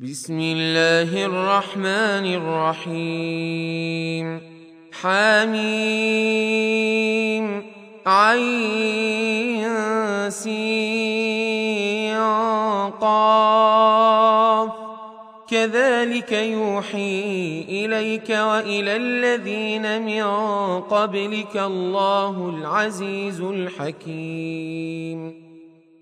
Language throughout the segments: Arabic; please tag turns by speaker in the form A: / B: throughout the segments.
A: بسم الله الرحمن الرحيم. حميم. عين. سين. قاف. كذلك يوحي إليك وإلى الذين من قبلك الله العزيز الحكيم.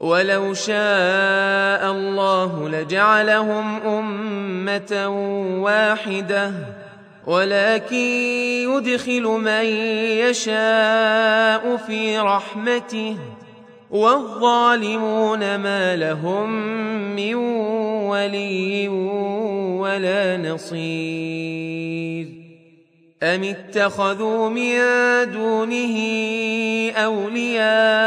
A: ولو شاء الله لجعلهم أمة واحدة ولكن يدخل من يشاء في رحمته والظالمون ما لهم من ولي ولا نصير. أم اتخذوا من دونه أولياء؟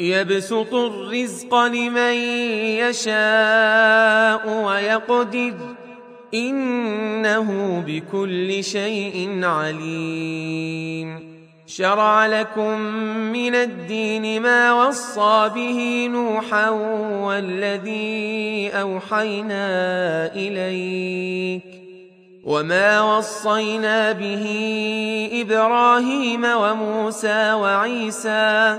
A: يبسط الرزق لمن يشاء ويقدر. إنه بكل شيء عليم. شرع لكم من الدين ما وصى به نوحا والذي أوحينا إليك. وما وصينا به إبراهيم وموسى وعيسى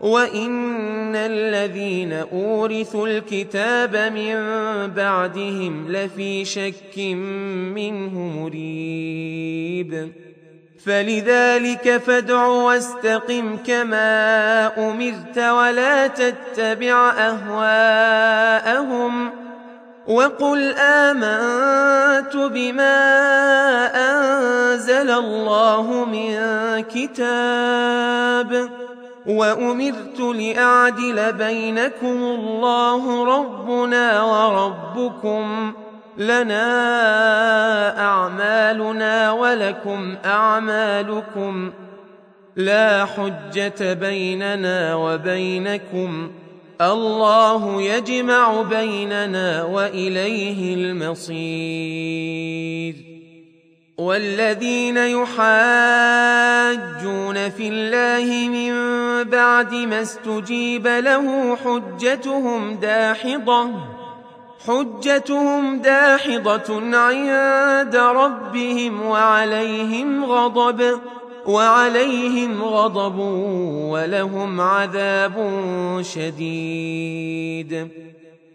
A: وان الذين اورثوا الكتاب من بعدهم لفي شك منه مريب فلذلك فادع واستقم كما امرت ولا تتبع اهواءهم وقل امنت بما انزل الله من كتاب وأمرت لأعدل بينكم الله ربنا وربكم لنا أعمالنا ولكم أعمالكم لا حجة بيننا وبينكم الله يجمع بيننا وإليه المصير والذين يحاجون في الله من بعد ما استجيب له حجتهم داحضة حجتهم داحضة عند ربهم وعليهم غضب وعليهم غضب ولهم عذاب شديد.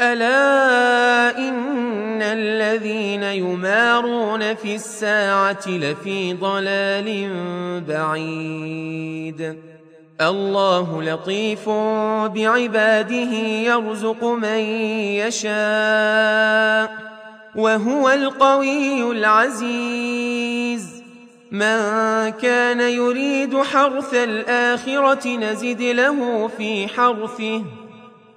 A: ألا إن الذين يمارون في الساعة لفي ضلال بعيد الله لطيف بعباده يرزق من يشاء وهو القوي العزيز من كان يريد حرث الآخرة نزد له في حرثه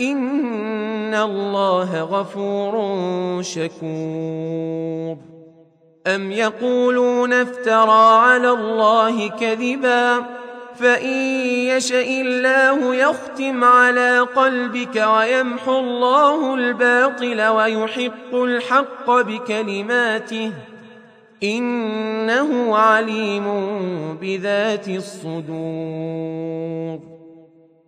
A: إن الله غفور شكور. أم يقولون افترى على الله كذبا؟ فإن يشأ الله يختم على قلبك ويمحو الله الباطل ويحق الحق بكلماته إنه عليم بذات الصدور.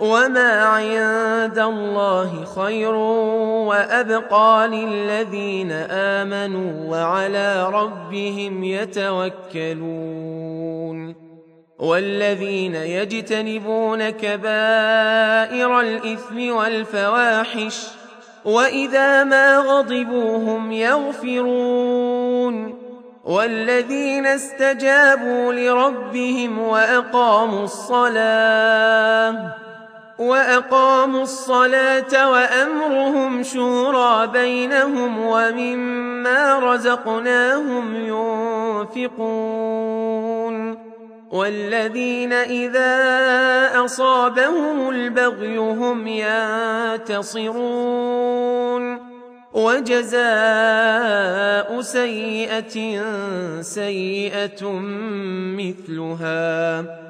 A: وما عند الله خير وأبقى للذين آمنوا وعلى ربهم يتوكلون والذين يجتنبون كبائر الإثم والفواحش واذا ما غضبوا هم يغفرون والذين استجابوا لربهم واقاموا الصلاه وأقاموا الصلاة وأمرهم شورى بينهم ومما رزقناهم ينفقون والذين إذا أصابهم البغي هم ينتصرون وجزاء سيئة سيئة مثلها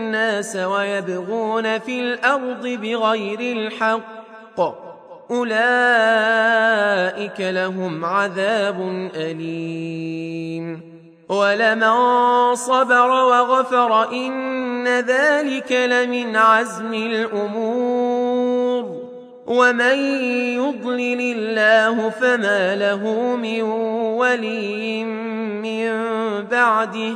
A: ويبغون في الأرض بغير الحق. أولئك لهم عذاب أليم. ولمن صبر وغفر إن ذلك لمن عزم الأمور. ومن يضلل الله فما له من ولي من بعده.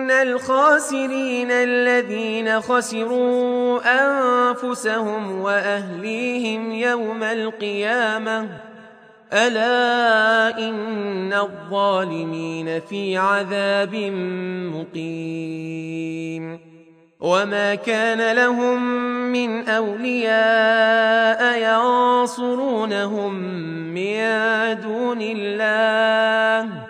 A: إن الخاسرين الذين خسروا أنفسهم وأهليهم يوم القيامة ألا إن الظالمين في عذاب مقيم وما كان لهم من أولياء ينصرونهم من دون الله